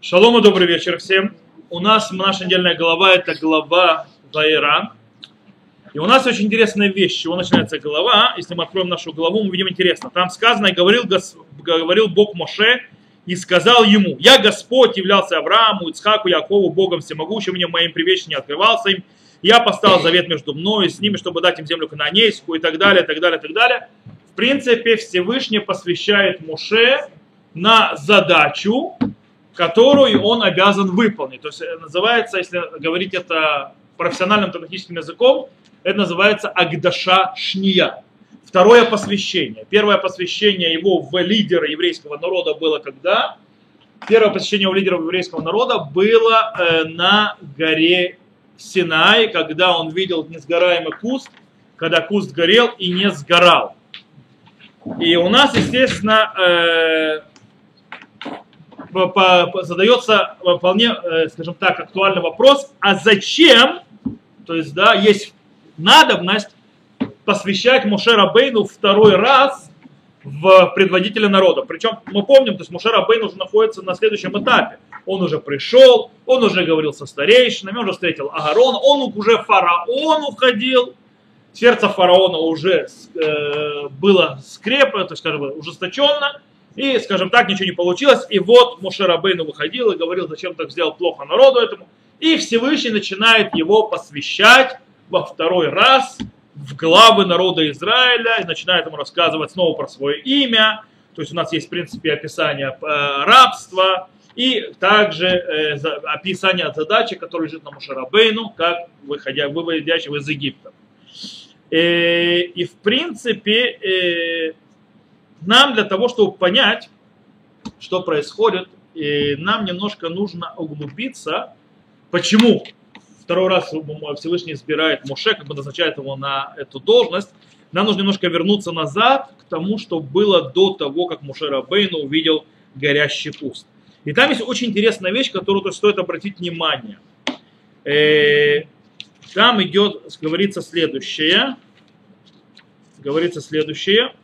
Шалом и добрый вечер всем. У нас наша недельная глава, это глава Вайра. И у нас очень интересная вещь, с чего начинается глава. Если мы откроем нашу главу, мы видим интересно. Там сказано, говорил, говорил Бог Моше, и сказал ему, «Я Господь являлся Аврааму, Ицхаку, Якову, Богом всемогущим, мне моим привечным не открывался им. Я поставил завет между мной и с ними, чтобы дать им землю кананейскую и так далее, и так далее, и так далее». В принципе, Всевышний посвящает Моше на задачу, которую он обязан выполнить. То есть э, называется, если говорить это профессиональным техническим языком, это называется Агдаша Шния. Второе посвящение. Первое посвящение его в лидера еврейского народа было когда? Первое посвящение в лидера еврейского народа было э, на горе Синай, когда он видел несгораемый куст, когда куст горел и не сгорал. И у нас, естественно, э, задается вполне, э, скажем так, актуальный вопрос, а зачем, то есть, да, есть надобность посвящать Муше Рабейну второй раз в предводителя народа. Причем мы помним, то есть Муше Рабейн уже находится на следующем этапе. Он уже пришел, он уже говорил со старейшинами, он уже встретил Агарона, он уже фараон уходил, сердце фараона уже э, было скрепно, то есть, скажем, ужесточенно, и, скажем так, ничего не получилось. И вот Муше Рабейну выходил и говорил, зачем так сделал плохо народу этому. И Всевышний начинает его посвящать во второй раз в главы народа Израиля и начинает ему рассказывать снова про свое имя. То есть у нас есть, в принципе, описание э, рабства и также э, описание задачи, которая лежит на Мушарабейну, как выходя, выводящего из Египта. Э, и, в принципе, нам для того, чтобы понять, что происходит, нам немножко нужно углубиться, почему второй раз Всевышний избирает Моше, как бы назначает его на эту должность, нам нужно немножко вернуться назад к тому, что было до того, как Моше Рабейну увидел горящий куст. И там есть очень интересная вещь, которую стоит обратить внимание. Э, там идет, говорится следующее. Говорится следующее.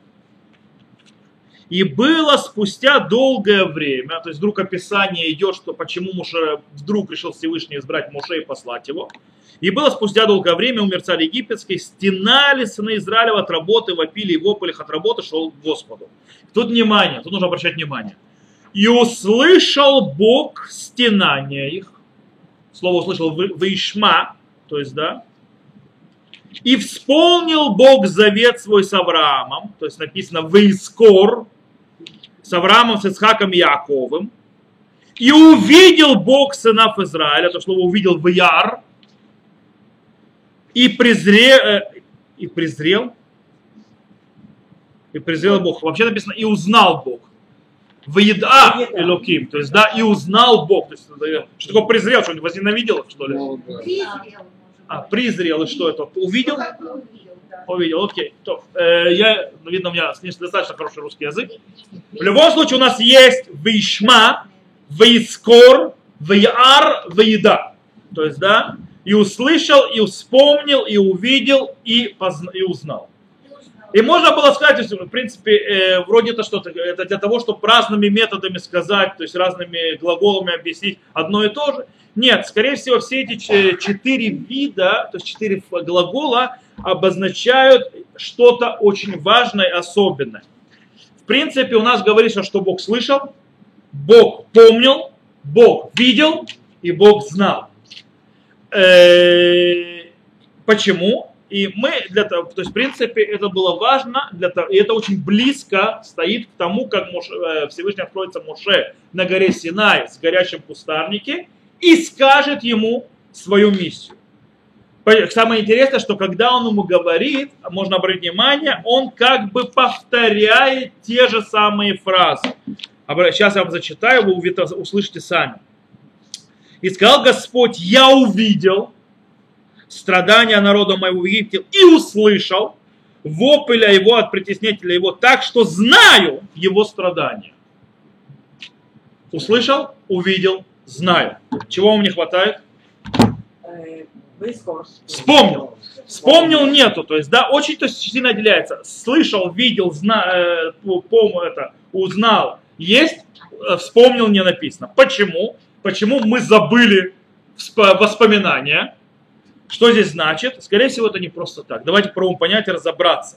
И было спустя долгое время, то есть вдруг описание идет, что почему Муше вдруг решил Всевышний избрать Муше и послать его. И было спустя долгое время умер царь египетский, стенали сыны Израилева от работы, вопили и вопали от работы, шел к Господу. Тут внимание, тут нужно обращать внимание. И услышал Бог стенания их, слово услышал Вишма, то есть, да, и вспомнил Бог завет свой с Авраамом, то есть написано Вейскор, с Авраамом, с Исхаком и Яковым. И увидел Бог сынов Израиля, то слово увидел в Яр, и презрел, э, и презрел, и презрел Бог. Вообще написано, и узнал Бог. В еда Элоким, то есть, да, и узнал Бог. То есть, что такое презрел, что возненавидел, что ли? А, презрел, и что это? Увидел? Увидел, окей. То, э, я, ну, видно, у меня достаточно хороший русский язык. В любом случае у нас есть вишма, вискор, вияр, виеда. То есть, да, и услышал, и вспомнил, и увидел, и, позна, и узнал. И можно было сказать, в принципе, э, вроде это что-то, это для того, чтобы разными методами сказать, то есть разными глаголами объяснить одно и то же. Нет, скорее всего, все эти четыре вида, то есть четыре глагола обозначают что-то очень важное особенное. В принципе, у нас говорится, что Бог слышал, Бог помнил, Бог видел и Бог знал. Э, почему? И мы для того, то есть, в принципе, это было важно, для того, и это очень близко стоит к тому, как Моше, э, Всевышний откроется Моше на горе Синай с горящим кустарнике и скажет ему свою миссию. Самое интересное, что когда он ему говорит, можно обратить внимание, он как бы повторяет те же самые фразы. Сейчас я вам зачитаю, вы услышите сами. И сказал Господь, я увидел, страдания народа моего в Египте и услышал вопля его от притеснителя его так, что знаю его страдания. Услышал, увидел, знаю. Чего вам не хватает? Вспомнил. Вспомнил нету, то есть, да, очень то сильно отделяется. Слышал, видел, зна, э, пом, это, узнал Есть, э, вспомнил, не написано. Почему? Почему мы забыли воспоминания? Что здесь значит? Скорее всего, это не просто так. Давайте попробуем понять и разобраться.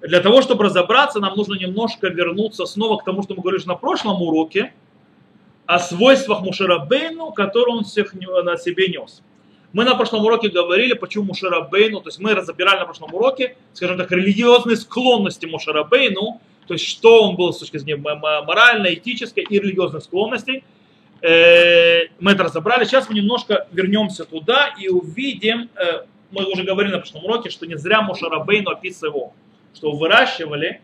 Для того, чтобы разобраться, нам нужно немножко вернуться снова к тому, что мы говорили на прошлом уроке, о свойствах Мушарабейну, которые он всех на себе нес. Мы на прошлом уроке говорили, почему Мушарабейну, то есть мы разбирали на прошлом уроке, скажем так, религиозные склонности Мушарабейну, то есть что он был с точки зрения моральной, этической и религиозных склонностей. Э, мы это разобрали. Сейчас мы немножко вернемся туда и увидим, э, мы уже говорили на прошлом уроке, что не зря Мушарабейну описывал что выращивали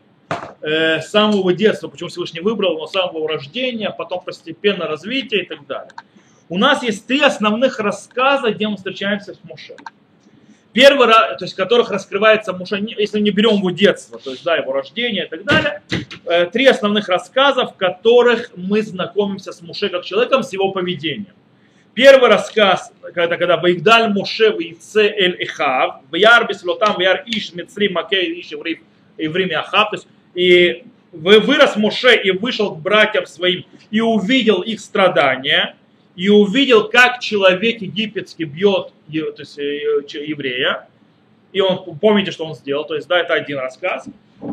э, с самого детства, почему Всевышний выбрал его с самого рождения, потом постепенно развитие и так далее. У нас есть три основных рассказа, где мы встречаемся с Муше. Первый то есть в которых раскрывается Муше, если не берем его детство, то есть да, его рождение и так далее, э, три основных рассказа, в которых мы знакомимся с Муше как человеком, с его поведением. Первый рассказ, когда, когда Ваигдаль Муше в Ице Эль Эхав, в Яр Беслотам, в Яр Иш Мицри Макей Иш Еврим Ахав, то есть и вырос Моше и вышел к братьям своим и увидел их страдания, и увидел, как человек египетский бьет то есть, э, еврея, и он, помните, что он сделал, то есть, да, это один рассказ.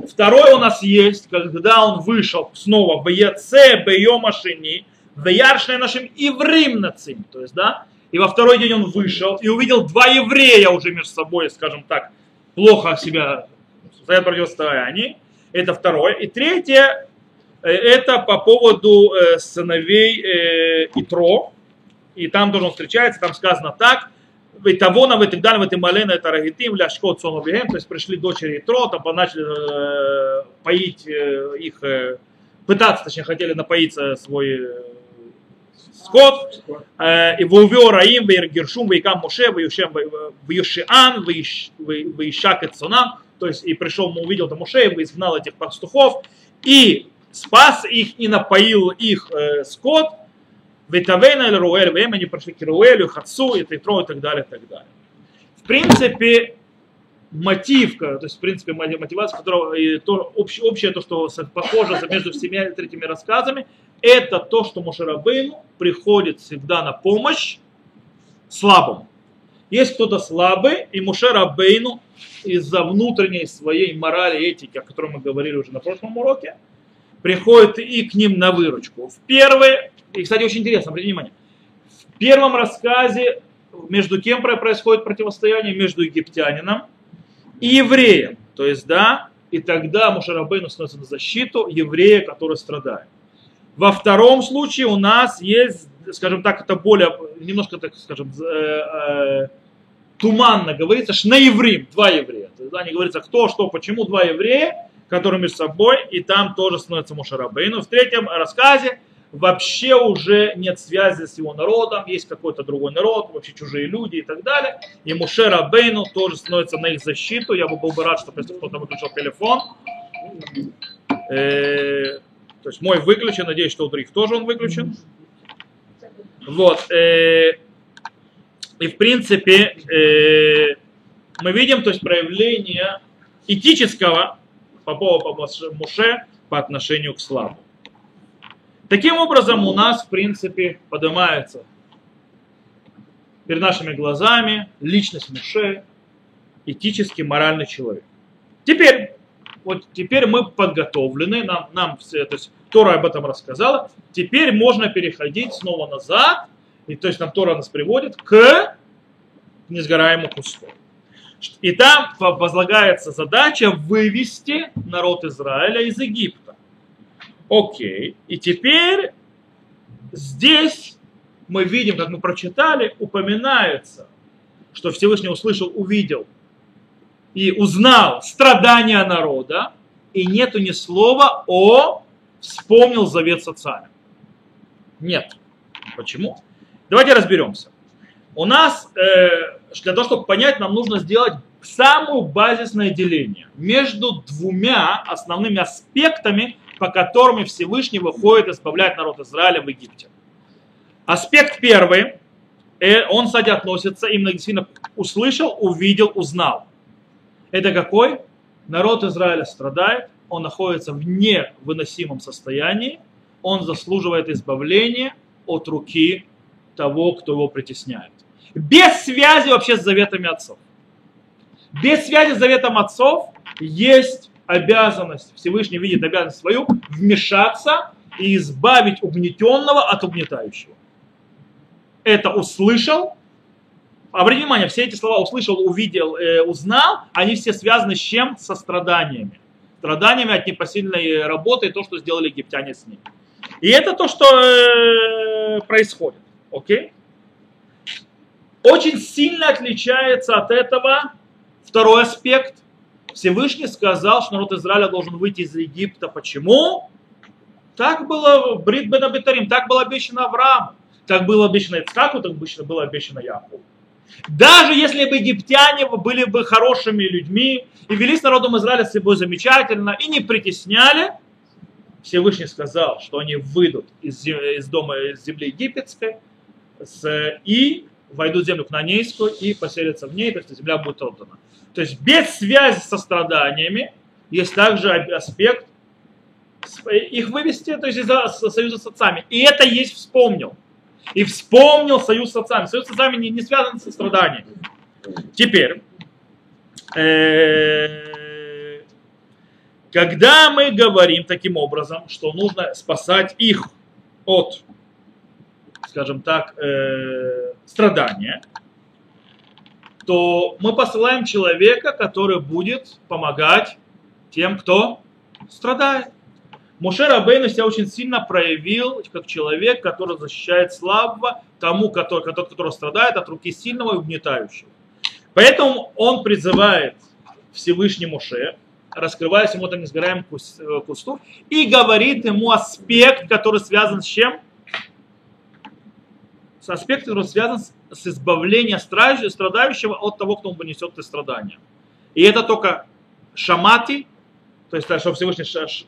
Второй у нас есть, когда он вышел снова в Яце, Бейомашини, в Яршне нашим еврим нацим, то есть, да, и во второй день он вышел и увидел два еврея уже между собой, скажем так, плохо себя стоят противостояние. Это второе. И третье, это по поводу э, сыновей э, Итро. И там тоже он встречается, там сказано так. того на так далее, в малена это рагитим, ляшкот соновием, то есть пришли дочери Итро, там начали э, поить их, пытаться, точнее, хотели напоиться свой скот, и вовел Раим, Гершум, Вейкам Моше, Вейшиан, Вейшак Эцонам, то есть и пришел, мы увидел там Мушеев, изгнал этих пастухов, и спас их, и напоил их э, скот, Витавейна или Руэль, время они пришли к Руэлю, Хацу, и Титро, и так далее, и так далее. В принципе, мотив, то есть, в принципе, мотивация, которого, и то, общее, общее то, что похоже между всеми этими рассказами, это то, что Мушарабейну приходит всегда на помощь слабому. Есть кто-то слабый, и Мушарабейну из-за внутренней своей морали этики, о которой мы говорили уже на прошлом уроке, приходит и к ним на выручку. В первой, и, кстати, очень интересно, обратите внимание, в первом рассказе между кем происходит противостояние? Между египтянином и евреем. То есть, да, и тогда Мушарабейну становится на защиту еврея, который страдает. Во втором случае у нас есть, скажем так, это более, немножко, так скажем, э, э, туманно говорится, евреи, два еврея. То есть, да, не говорится кто, что, почему, два еврея, которые между собой, и там тоже становится Мушарабейну. В третьем рассказе вообще уже нет связи с его народом, есть какой-то другой народ, вообще чужие люди и так далее. И Мушера Бейну тоже становится на их защиту. Я бы был бы рад, чтобы если кто-то выключил телефон. Э, то есть мой выключен, надеюсь, что у других тоже он выключен. Вот. Э, и в принципе э, мы видим то есть, проявление этического по поводу Муше по отношению к слабу. Таким образом у нас в принципе поднимается перед нашими глазами личность Муше, этический, моральный человек. Теперь, вот теперь мы подготовлены, нам, нам все, то есть Тора об этом рассказала, теперь можно переходить снова назад и то есть нам Тора нас приводит к несгораемому кусту. И там возлагается задача вывести народ Израиля из Египта. Окей. И теперь здесь мы видим, как мы прочитали, упоминается, что Всевышний услышал, увидел и узнал страдания народа, и нету ни слова о вспомнил завет с отцами. Нет. Почему? Давайте разберемся. У нас, э, для того, чтобы понять, нам нужно сделать самое базисное деление между двумя основными аспектами, по которым Всевышний выходит избавлять народ Израиля в Египте. Аспект первый, э, он, кстати, относится именно действительно услышал, увидел, узнал. Это какой? Народ Израиля страдает, он находится в невыносимом состоянии, он заслуживает избавления от руки того, кто его притесняет. Без связи вообще с заветами отцов. Без связи с заветом отцов есть обязанность, Всевышний видит обязанность свою, вмешаться и избавить угнетенного от угнетающего. Это услышал. Обратите внимание, все эти слова услышал, увидел, э, узнал, они все связаны с чем? Со страданиями. Страданиями от непосильной работы и то, что сделали египтяне с ним. И это то, что э, происходит. Окей? Очень сильно отличается от этого второй аспект. Всевышний сказал, что народ Израиля должен выйти из Египта. Почему? Так было Брит Бен Абитарим, так было обещано Аврааму, так было обещано Ицхаку, так было обещано Якову. Даже если бы египтяне были бы хорошими людьми и вели с народом Израиля с собой замечательно и не притесняли, Всевышний сказал, что они выйдут из, из дома, из земли египетской с, и войдут в землю кнанейскую и поселятся в ней, то есть земля будет отдана. То есть без связи со страданиями есть также аспект их вывести, то есть из союза с отцами. И это есть вспомнил. И вспомнил союз с отцами. Союз с отцами не, не связан со страданиями. Теперь, э, когда мы говорим таким образом, что нужно спасать их от, скажем так, э, страдания, то мы посылаем человека, который будет помогать тем, кто страдает. Мушер Абейну себя очень сильно проявил как человек, который защищает слабого, тому, который, который, который страдает от руки сильного и угнетающего. Поэтому он призывает Всевышний Муше, раскрываясь ему там несгораемым э, кусту, и говорит ему аспект, который связан с чем? С который связан с избавлением страдающего от того, кто он понесет это страдания. И это только шамати, то есть, что Всевышний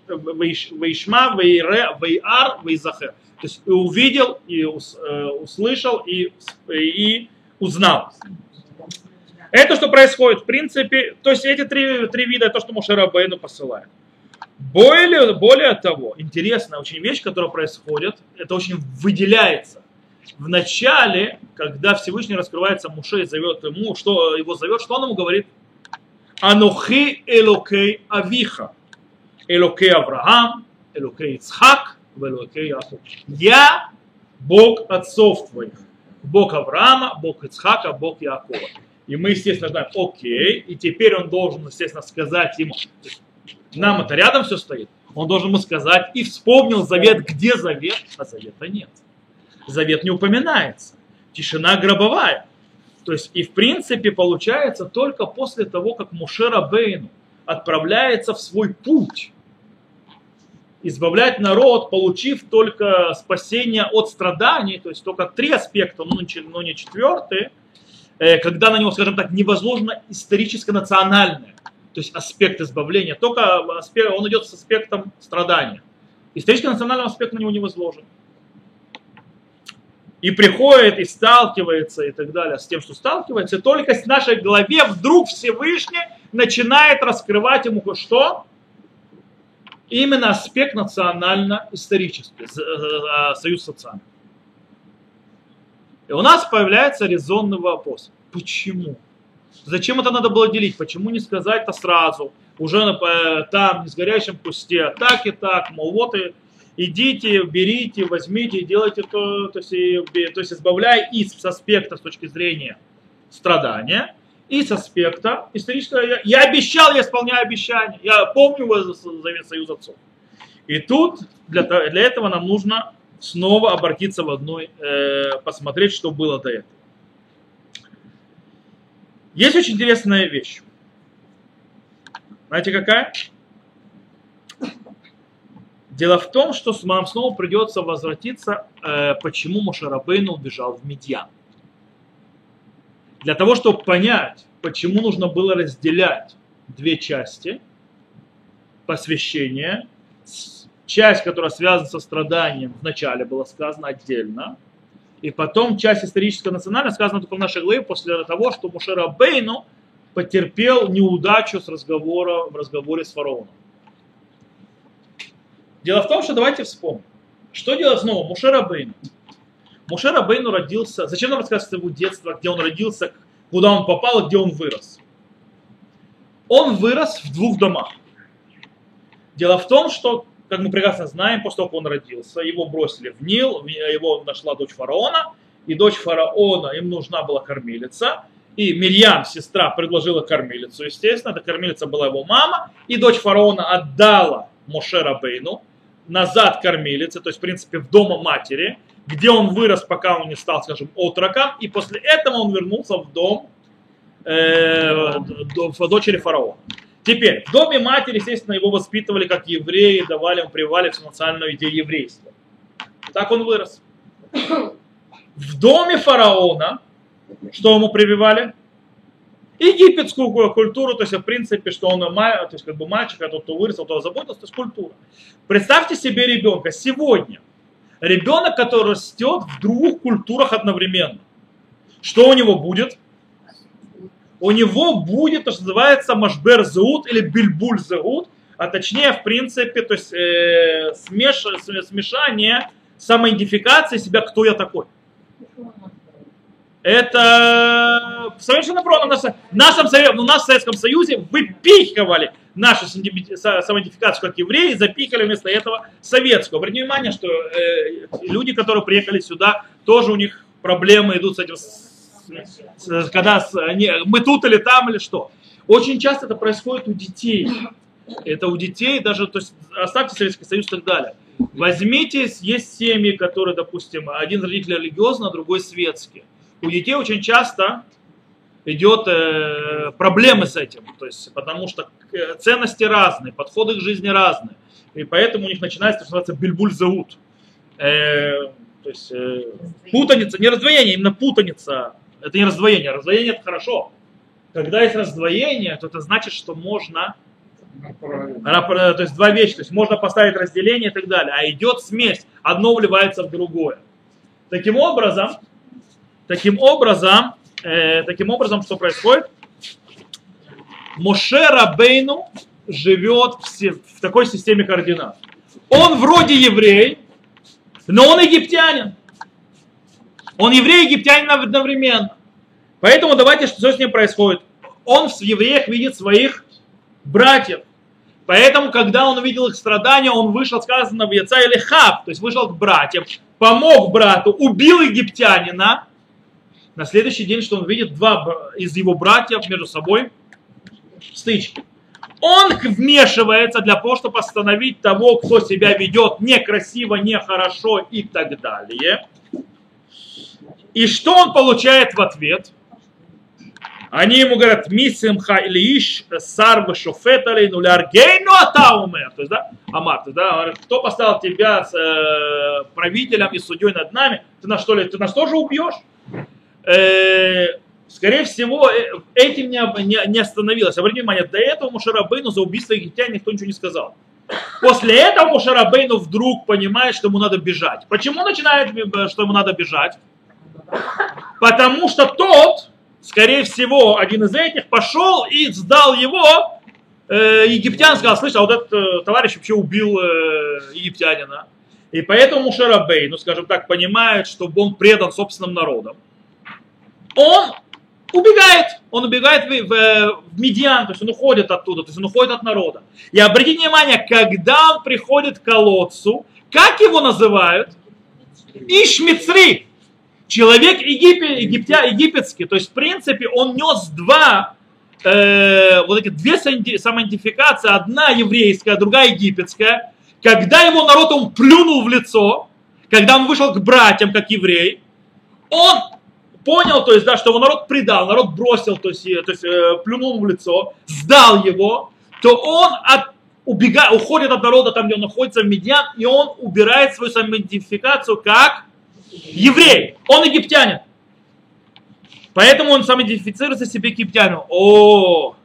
Вейшма, Вейре, Вейар, Вейзахер. То есть и увидел, и э, услышал, и, и узнал. Это что происходит, в принципе, то есть эти три, три вида, то, что Мушера Бейну посылает. Более, более того, интересная очень вещь, которая происходит, это очень выделяется. В начале, когда Всевышний раскрывается Муше и зовет ему, что его зовет, что он ему говорит? Анухи Элокей Авиха. Элокей Авраам, Элокей Ицхак, Элокей Яков. Я Бог отцов твоих. Бог Авраама, Бог Ицхака, Бог Якова. И мы, естественно, знаем, окей, и теперь он должен, естественно, сказать ему, нам это рядом все стоит, он должен ему сказать, и вспомнил завет, где завет, а завета нет. Завет не упоминается. Тишина гробовая. То есть и в принципе получается только после того, как Мушера Бейну отправляется в свой путь, избавлять народ, получив только спасение от страданий, то есть только три аспекта, но не четвертый, э, когда на него, скажем так, невозможно историческо-национальное, то есть аспект избавления, только аспект, он идет с аспектом страдания. Историческо-национальный аспект на него не возложен и приходит и сталкивается и так далее с тем, что сталкивается, и только с нашей голове вдруг Всевышний начинает раскрывать ему что? Именно аспект национально-исторический, э, союз с отцами. И у нас появляется резонный вопрос. Почему? Зачем это надо было делить? Почему не сказать это сразу? Уже э, там, не с кусте, так и так, мол, вот и идите, берите, возьмите, делайте то, то есть, то есть избавляя и с аспекта с точки зрения страдания, и с аспекта исторического. Я, я обещал, я исполняю обещания. Я помню Завет Союз Отцов. И тут для, для этого нам нужно снова обратиться в одной, э, посмотреть, что было до этого. Есть очень интересная вещь. Знаете какая? Дело в том, что нам снова придется возвратиться, э, почему Мошарабейну убежал в Медьян. Для того, чтобы понять, почему нужно было разделять две части посвящения, часть, которая связана со страданием, вначале было сказано отдельно, и потом часть исторического национальная сказана только в нашей главе после того, что Мушера Бейну потерпел неудачу с разговора, в разговоре с фараоном. Дело в том, что давайте вспомним. Что делать снова? Мушера Бейну. Мушера Бейну родился... Зачем нам рассказывать его детство, где он родился, куда он попал где он вырос? Он вырос в двух домах. Дело в том, что, как мы прекрасно знаем, после того, как он родился, его бросили в Нил, его нашла дочь фараона, и дочь фараона, им нужна была кормилица, и Мирьям, сестра, предложила кормилицу, естественно, эта кормилица была его мама, и дочь фараона отдала Моше Рабейну назад кормилице, то есть, в принципе, в дом матери, где он вырос, пока он не стал, скажем, отроком, и после этого он вернулся в дом э, в дочери фараона. Теперь, в доме матери, естественно, его воспитывали как евреи, давали ему привали всю национальную идею еврейства. Так он вырос. В доме фараона, что ему прививали? Египетскую культуру, то есть, в принципе, что он то есть, как бы мальчик, а тот, кто вырос, тот, заботился, то есть культура. Представьте себе ребенка сегодня. Ребенок, который растет в двух культурах одновременно. Что у него будет? у него будет то, что называется машбер зеут или бильбуль зеут, а точнее, в принципе, то есть э, смеш, смешание самоидентификации себя, кто я такой. Это совершенно правильно. В нашем, у нас в Советском Союзе выпихивали нашу самоидентификацию как евреи, запихали вместо этого советскую. Обратите внимание, что э, люди, которые приехали сюда, тоже у них проблемы идут с этим когда мы тут или там или что. Очень часто это происходит у детей. Это у детей, даже, то есть оставьте Советский Союз и так далее. Возьмите, есть семьи, которые, допустим, один родитель религиозный, а другой светский. У детей очень часто идет э, проблемы с этим, то есть, потому что э, ценности разные, подходы к жизни разные. И поэтому у них начинается, что называется, бельбуль заут. Э, то есть э, путаница, не раздвоение, именно путаница это не раздвоение. Раздвоение это хорошо. Когда есть раздвоение, то это значит, что можно то есть два вещи, то есть можно поставить разделение и так далее, а идет смесь, одно вливается в другое. Таким образом, таким образом, э, таким образом, что происходит? Моше Рабейну живет в, в такой системе координат. Он вроде еврей, но он египтянин. Он еврей и египтянин одновременно. Поэтому давайте, что с ним происходит? Он в евреях видит своих братьев. Поэтому, когда он увидел их страдания, он вышел, сказано, в яйца или хаб, то есть вышел к братьям, помог брату, убил египтянина. На следующий день, что он видит, два из его братьев между собой стычки. Он вмешивается для того, чтобы остановить того, кто себя ведет некрасиво, нехорошо и так далее. И что он получает в ответ? Они ему говорят, мисимха или иш сарва шофетали нуляргейну атаумер. То есть, да, Амар, да, кто поставил тебя с, э, правителем и судьей над нами, ты на что ли, ты нас тоже убьешь? Э, скорее всего, э, этим не, не, не остановилось. Обратите внимание, до этого Мушарабейну за убийство египтян никто ничего не сказал. После этого Мушарабейну вдруг понимает, что ему надо бежать. Почему начинает, э, что ему надо бежать? Потому что тот, скорее всего, один из этих пошел и сдал его, э, египтян сказал, слышь, а вот этот э, товарищ вообще убил э, египтянина. И поэтому Мушарабей, ну скажем так, понимает, что он предан собственным народам. Он убегает, он убегает в, в, в Медиан, то есть он уходит оттуда, то есть он уходит от народа. И обратите внимание, когда он приходит к колодцу, как его называют? Ишмицри, человек Египет, египтя, египетский, то есть в принципе он нес два, э, вот эти две самоидентификации, одна еврейская, другая египетская, когда его народ он плюнул в лицо, когда он вышел к братьям как еврей, он понял, то есть, да, что его народ предал, народ бросил, то есть, то есть э, плюнул в лицо, сдал его, то он от, убегает, уходит от народа там, где он находится, в Медиан, и он убирает свою самоидентификацию как еврей, он египтянин. Поэтому он сам идентифицируется себе египтянину. О,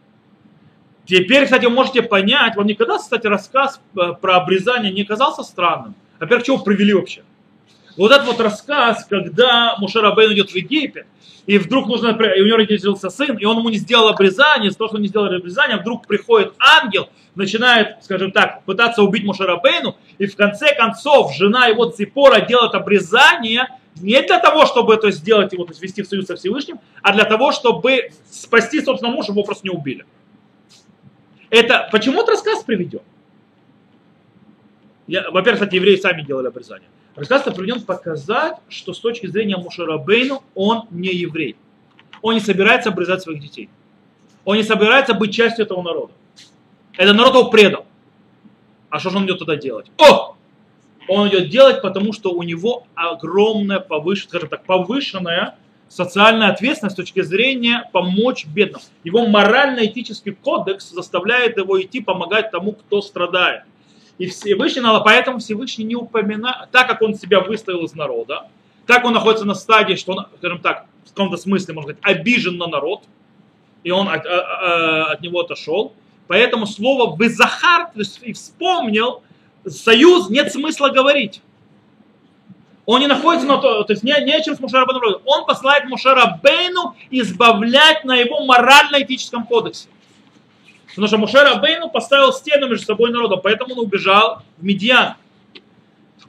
теперь, кстати, вы можете понять, вам никогда, кстати, рассказ э, про обрезание не казался странным? Во-первых, чего привели вообще? Вот этот вот рассказ, когда Мушер Бейн идет в Египет, и вдруг нужно, и у него родился сын, и он ему не сделал обрезание, из-за того, что он не сделал обрезание, вдруг приходит ангел, начинает, скажем так, пытаться убить Мушарабейну, и в конце концов жена его Ципора делает обрезание не для того, чтобы это сделать его, то есть ввести в союз со Всевышним, а для того, чтобы спасти собственного мужа, его просто не убили. Это почему этот рассказ приведен? Во-первых, кстати, евреи сами делали обрезание. Рассказ приведен показать, что с точки зрения Мушарабейну он не еврей. Он не собирается обрезать своих детей. Он не собирается быть частью этого народа. Это народ его предал. А что же он идет туда делать? О! Он идет делать, потому что у него огромная повыш... скажем так, повышенная социальная ответственность с точки зрения помочь бедным. Его морально-этический кодекс заставляет его идти помогать тому, кто страдает. И Всевышний, поэтому Всевышний не упоминает, так как он себя выставил из народа, так он находится на стадии, что он, скажем так, в каком-то смысле, можно сказать, обижен на народ, и он от, от, от него отошел. Поэтому слово «вызахар» и вспомнил, союз нет смысла говорить. Он не находится на то, то есть не, не о чем с Мушарабейну Он посылает Мушарабейну избавлять на его морально-этическом кодексе. Потому что Мушер Абейну поставил стену между собой и народом, поэтому он убежал в Медиан.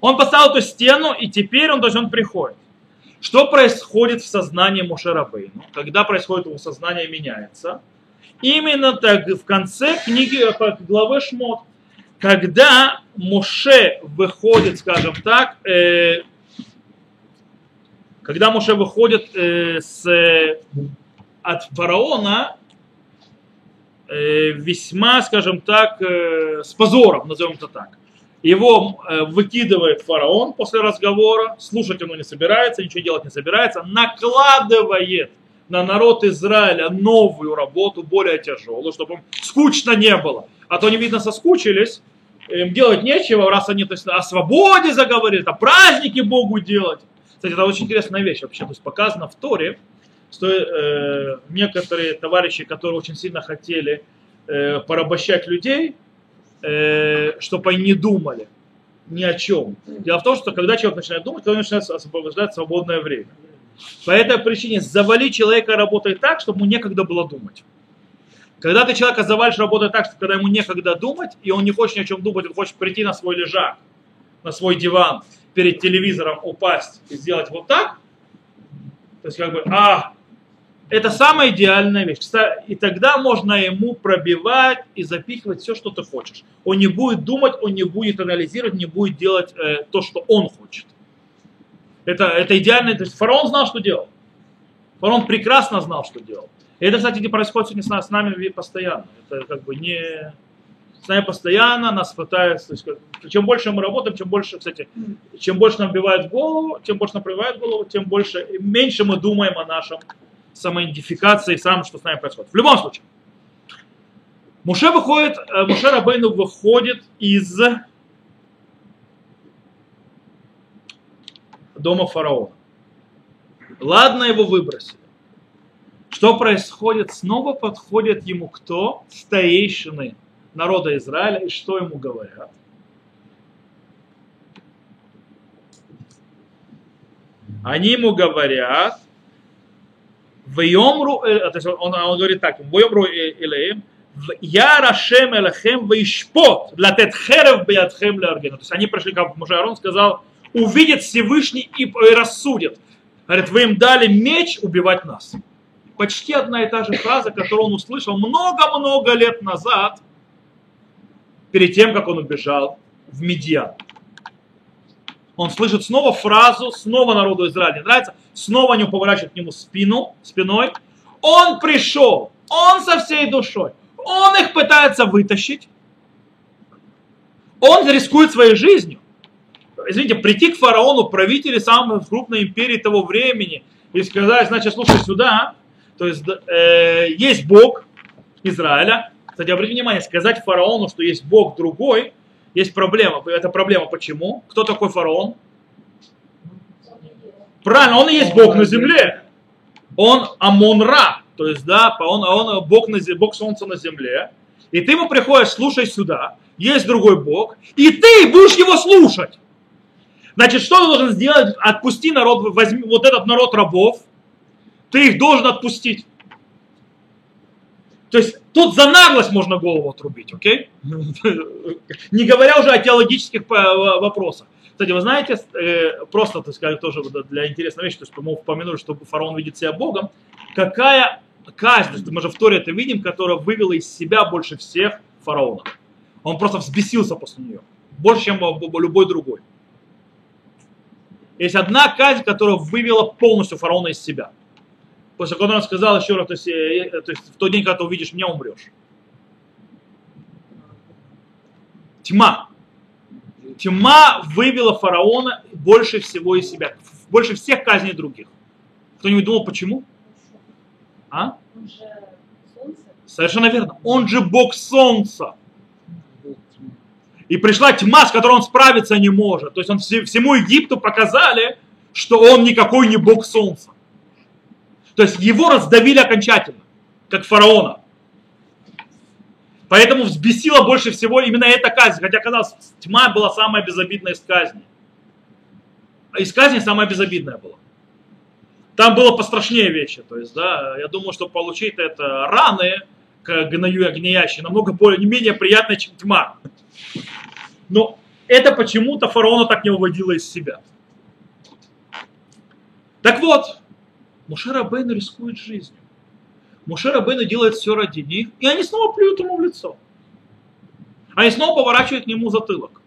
Он поставил эту стену, и теперь он, то есть он приходит. Что происходит в сознании Мушера Бейну? Когда происходит его сознание меняется? Именно так в конце книги э, главы Шмот, когда Моше выходит, скажем так, э, когда Моше выходит э, с, от фараона, Э, весьма, скажем так, э, с позором, назовем это так. Его э, выкидывает фараон после разговора, слушать он не собирается, ничего делать не собирается, накладывает на народ Израиля новую работу, более тяжелую, чтобы им скучно не было. А то они, видно, соскучились, им делать нечего, раз они то есть, о свободе заговорили, о празднике Богу делать. Кстати, это очень интересная вещь вообще. То есть показано в Торе, что э, некоторые товарищи, которые очень сильно хотели э, порабощать людей, э, чтобы они не думали ни о чем. Дело в том, что когда человек начинает думать, то он начинает освобождать свободное время. По этой причине завали человека работает так, чтобы ему некогда было думать. Когда ты человека завалишь работать так, что когда ему некогда думать, и он не хочет ни о чем думать, он хочет прийти на свой лежак, на свой диван, перед телевизором упасть и сделать вот так, то есть как бы, а, это самая идеальная вещь. И тогда можно ему пробивать и запихивать все, что ты хочешь. Он не будет думать, он не будет анализировать, не будет делать э, то, что он хочет. Это, это идеально. То есть фараон знал, что делал. Фараон прекрасно знал, что делал. И это, кстати, не происходит сегодня с нами постоянно. Это как бы не... С нами постоянно нас пытаются... есть, чем больше мы работаем, чем больше, кстати, чем больше нам бивает голову, чем больше нам пробивает голову, тем больше, меньше мы думаем о нашем самоидентификации сам, что с нами происходит. В любом случае, Муше выходит, э, Муше Рабейну выходит из дома фараона. Ладно, его выбросили. Что происходит? Снова подходят ему кто? Старейшины народа Израиля. И что ему говорят? Они ему говорят, Вейомру, то есть он, он говорит так, Вейомру Илеем, я Рашем Элахем Вейшпот, латет херев биатхем леаргена. То есть они пришли, как Муж Арон сказал, увидит Всевышний и, рассудит. Говорит, вы им дали меч убивать нас. Почти одна и та же фраза, которую он услышал много-много лет назад, перед тем, как он убежал в Медиан он слышит снова фразу, снова народу Израиля нравится, снова они поворачивают к нему спину, спиной. Он пришел, он со всей душой, он их пытается вытащить, он рискует своей жизнью. Извините, прийти к фараону, правителю самой крупной империи того времени, и сказать, значит, слушай сюда, то есть э, есть Бог Израиля. Кстати, обратите внимание, сказать фараону, что есть Бог другой – есть проблема. Это проблема почему? Кто такой фараон? Правильно, он и есть Бог на земле. Он Амон-Ра, то есть, да, он, он Бог, на, Бог Солнца на земле. И ты ему приходишь, слушай сюда, есть другой Бог, и ты будешь его слушать. Значит, что ты должен сделать? Отпусти народ, возьми вот этот народ рабов, ты их должен отпустить. То есть тут за наглость можно голову отрубить, окей? Не говоря уже о теологических э, вопросах. Кстати, вы знаете, э, просто, так сказать, тоже для интересной вещи, то есть мы упомянули, что фараон видит себя Богом, какая есть мы же в Торе это видим, которая вывела из себя больше всех фараона. Он просто взбесился после нее, больше, чем любой другой. Есть одна казнь, которая вывела полностью фараона из себя. После которого он сказал еще раз, то есть, э, то есть в тот день, когда ты увидишь меня, умрешь. Тьма. Тьма вывела фараона больше всего из себя, больше всех казней других. Кто-нибудь думал, почему? А? Совершенно верно. Он же Бог Солнца. И пришла тьма, с которой он справиться не может. То есть он всему Египту показали, что он никакой не Бог Солнца. То есть его раздавили окончательно, как фараона. Поэтому взбесила больше всего именно эта казнь. Хотя, казалось, тьма была самая безобидная из казней. А из казни самая безобидная была. Там было пострашнее вещи. То есть, да, я думаю, что получить это раны, гною гниящие, намного более, не менее приятно, чем тьма. Но это почему-то фараона так не выводило из себя. Так вот, Мушера Бейн рискует жизнью. Мушера Бейн делает все ради них, и они снова плюют ему в лицо. Они снова поворачивают к нему затылок.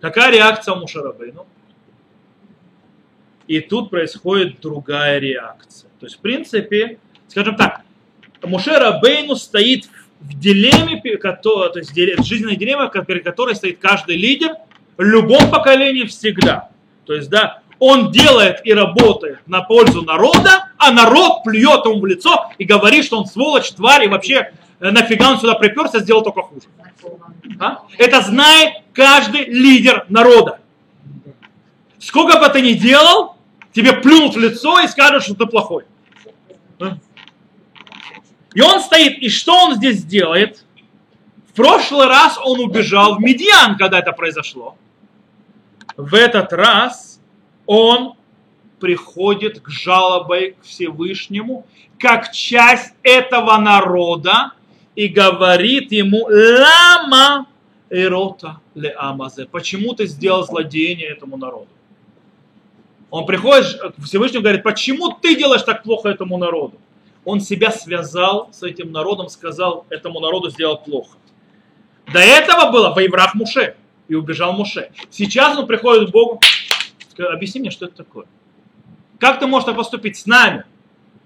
Какая реакция у Мушера Бейну? И тут происходит другая реакция. То есть, в принципе, скажем так, Мушера Бейну стоит в дилемме, то есть жизненной дилемме, перед которой стоит каждый лидер в любом поколении всегда. То есть, да, он делает и работает на пользу народа, а народ плюет ему в лицо и говорит, что он сволочь, тварь, и вообще э, нафига он сюда приперся, сделал только хуже. А? Это знает каждый лидер народа. Сколько бы ты ни делал, тебе плюнут в лицо и скажут, что ты плохой. А? И он стоит, и что он здесь делает? В прошлый раз он убежал в Медиан, когда это произошло. В этот раз он приходит к жалобе к Всевышнему, как часть этого народа, и говорит ему, лама эрота ле амазе, почему ты сделал злодеяние этому народу? Он приходит к Всевышнему и говорит, почему ты делаешь так плохо этому народу? Он себя связал с этим народом, сказал, этому народу сделал плохо. До этого было воеврах Муше, и убежал Муше. Сейчас он приходит к Богу, объясни мне, что это такое. Как ты можешь поступить с нами?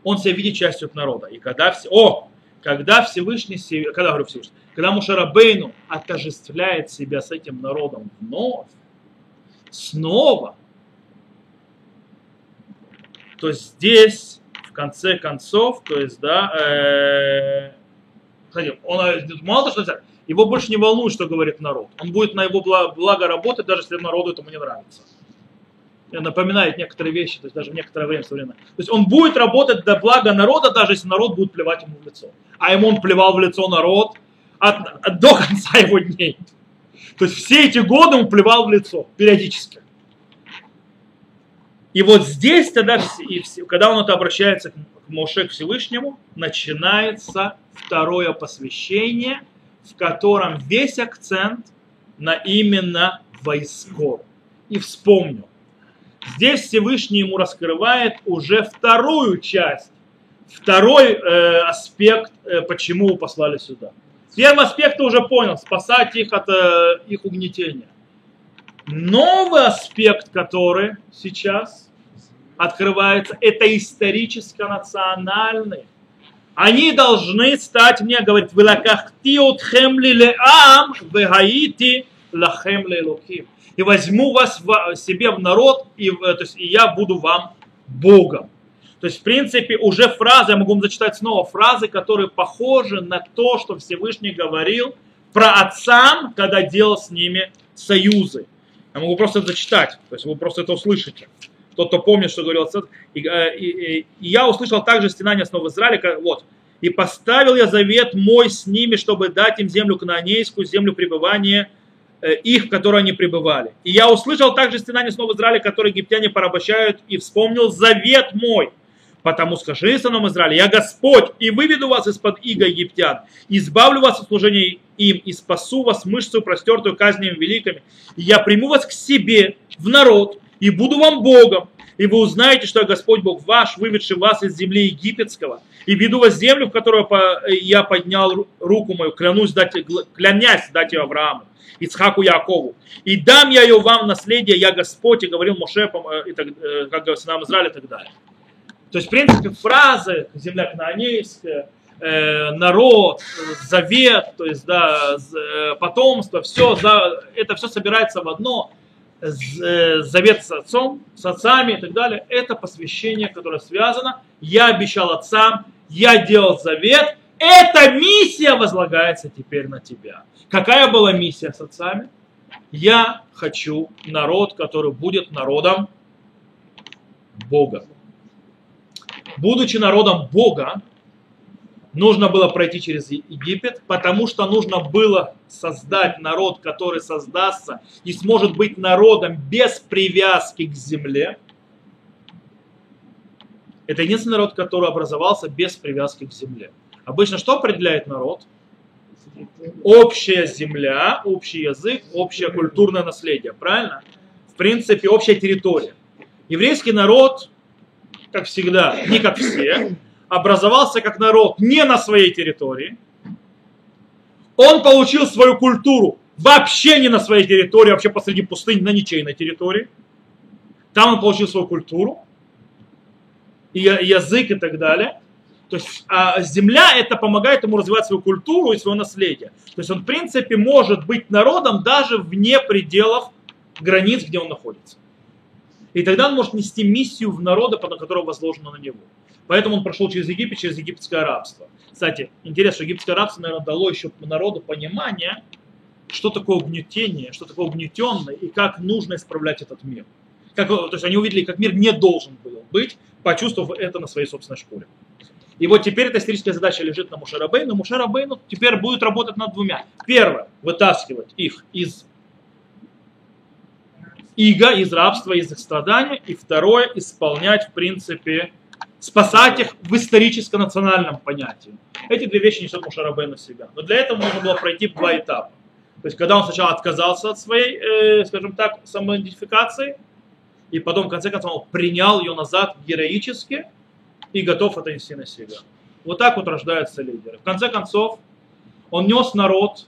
Он себя видит частью народа. И когда все, о, когда Всевышний, когда говорю Всевышний, когда Мушарабейну отождествляет себя с этим народом вновь, снова, то здесь, в конце концов, то есть, да, э, он э, мало того, что его больше не волнует, что говорит народ. Он будет на его благо работать, даже если народу этому не нравится напоминает некоторые вещи, то есть даже в некоторое время современно. То есть он будет работать для блага народа, даже если народ будет плевать ему в лицо. А ему он плевал в лицо народ от, от, до конца его дней. То есть все эти годы он плевал в лицо периодически. И вот здесь тогда, когда он это обращается к Моше, к Всевышнему, начинается второе посвящение, в котором весь акцент на именно войском. И вспомню, Здесь Всевышний ему раскрывает уже вторую часть, второй э, аспект, э, почему его послали сюда. Первый аспект ты уже понял, спасать их от э, их угнетения. Новый аспект, который сейчас открывается, это историческо-национальный. Они должны стать мне, говорит, «Велакахти леам, вегаити лахем лелоким» и возьму вас в себе в народ, и, то есть, и я буду вам Богом. То есть, в принципе, уже фразы, я могу вам зачитать снова, фразы, которые похожи на то, что Всевышний говорил про отцам, когда делал с ними союзы. Я могу просто зачитать, то есть вы просто это услышите. Тот, кто помнит, что говорил отец. И, э, и, и, я услышал также стенание снова Израиля, вот. И поставил я завет мой с ними, чтобы дать им землю кананейскую, землю пребывания их, в которые они пребывали. И я услышал также стенание снова Израиля, которые египтяне порабощают, и вспомнил завет мой. Потому скажи сыном Израиля, я Господь, и выведу вас из-под иго египтян, избавлю вас от служения им, и спасу вас мышцу, простертую казнями великими. И я приму вас к себе, в народ, и буду вам Богом, и вы узнаете, что я Господь Бог ваш, выведший вас из земли египетского, и веду вас в землю, в которую я поднял руку мою, клянусь дать, клянясь дать ее Аврааму, Ицхаку Якову. И дам я ее вам наследие, я Господь, и говорил Моше, и так, э, как сынам Израиля и так далее. То есть, в принципе, фразы «земля кнаанейская», э, народ, завет, то есть, да, э, потомство, все, это все собирается в одно, Э, завет с отцом, с отцами и так далее, это посвящение, которое связано. Я обещал отцам, я делал завет, эта миссия возлагается теперь на тебя. Какая была миссия с отцами? Я хочу народ, который будет народом Бога. Будучи народом Бога, нужно было пройти через Египет, потому что нужно было создать народ, который создастся и сможет быть народом без привязки к земле. Это единственный народ, который образовался без привязки к земле. Обычно что определяет народ? Общая земля, общий язык, общее культурное наследие, правильно? В принципе, общая территория. Еврейский народ, как всегда, не как все, образовался как народ не на своей территории. Он получил свою культуру вообще не на своей территории, вообще посреди пустыни, на ничейной территории. Там он получил свою культуру, и язык и так далее. То есть а земля это помогает ему развивать свою культуру и свое наследие. То есть он в принципе может быть народом даже вне пределов границ, где он находится. И тогда он может нести миссию в народа, на которого возложено на него. Поэтому он прошел через Египет, через египетское рабство. Кстати, интересно, что египетское рабство, наверное, дало еще народу понимание, что такое угнетение, что такое угнетенный и как нужно исправлять этот мир. Как, то есть они увидели, как мир не должен был быть, почувствовав это на своей собственной шкуре. И вот теперь эта историческая задача лежит на Мушарабейну. Мушарабейну теперь будет работать над двумя. Первое, вытаскивать их из иго, из рабства, из их страдания. И второе, исполнять, в принципе, спасать их в историческо-национальном понятии. Эти две вещи несет Мушарабей на себя. Но для этого нужно было пройти два этапа. То есть, когда он сначала отказался от своей, э, скажем так, самоидентификации, и потом, в конце концов, он принял ее назад героически и готов это нести на себя. Вот так вот рождаются лидеры. В конце концов, он нес народ,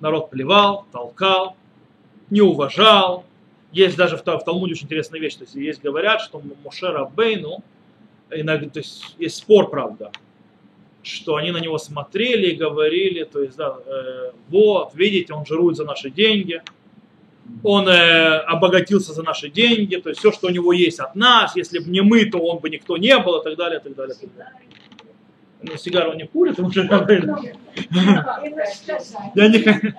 народ плевал, толкал, не уважал. Есть даже в, в Талмуде очень интересная вещь, то есть, есть говорят, что Мушера Бейну, иногда, то есть есть спор, правда, что они на него смотрели и говорили, то есть, да, э, вот, видите, он жирует за наши деньги, он э, обогатился за наши деньги, то есть все, что у него есть от нас, если бы не мы, то он бы никто не был, и так далее, и так далее. И так далее. Ну, сигару не курит, уже Я не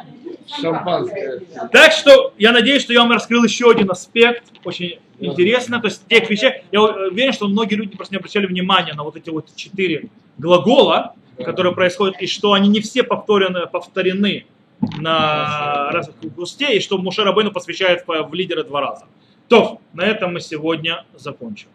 Шампанское. Так что я надеюсь, что я вам раскрыл еще один аспект, очень интересно. То есть тех вещей, я уверен, что многие люди просто не обращали внимания на вот эти вот четыре глагола, которые происходят, и что они не все повторены, повторены на разных густе, и что Мушер Рабыну посвящает в лидеры два раза. То, на этом мы сегодня закончим.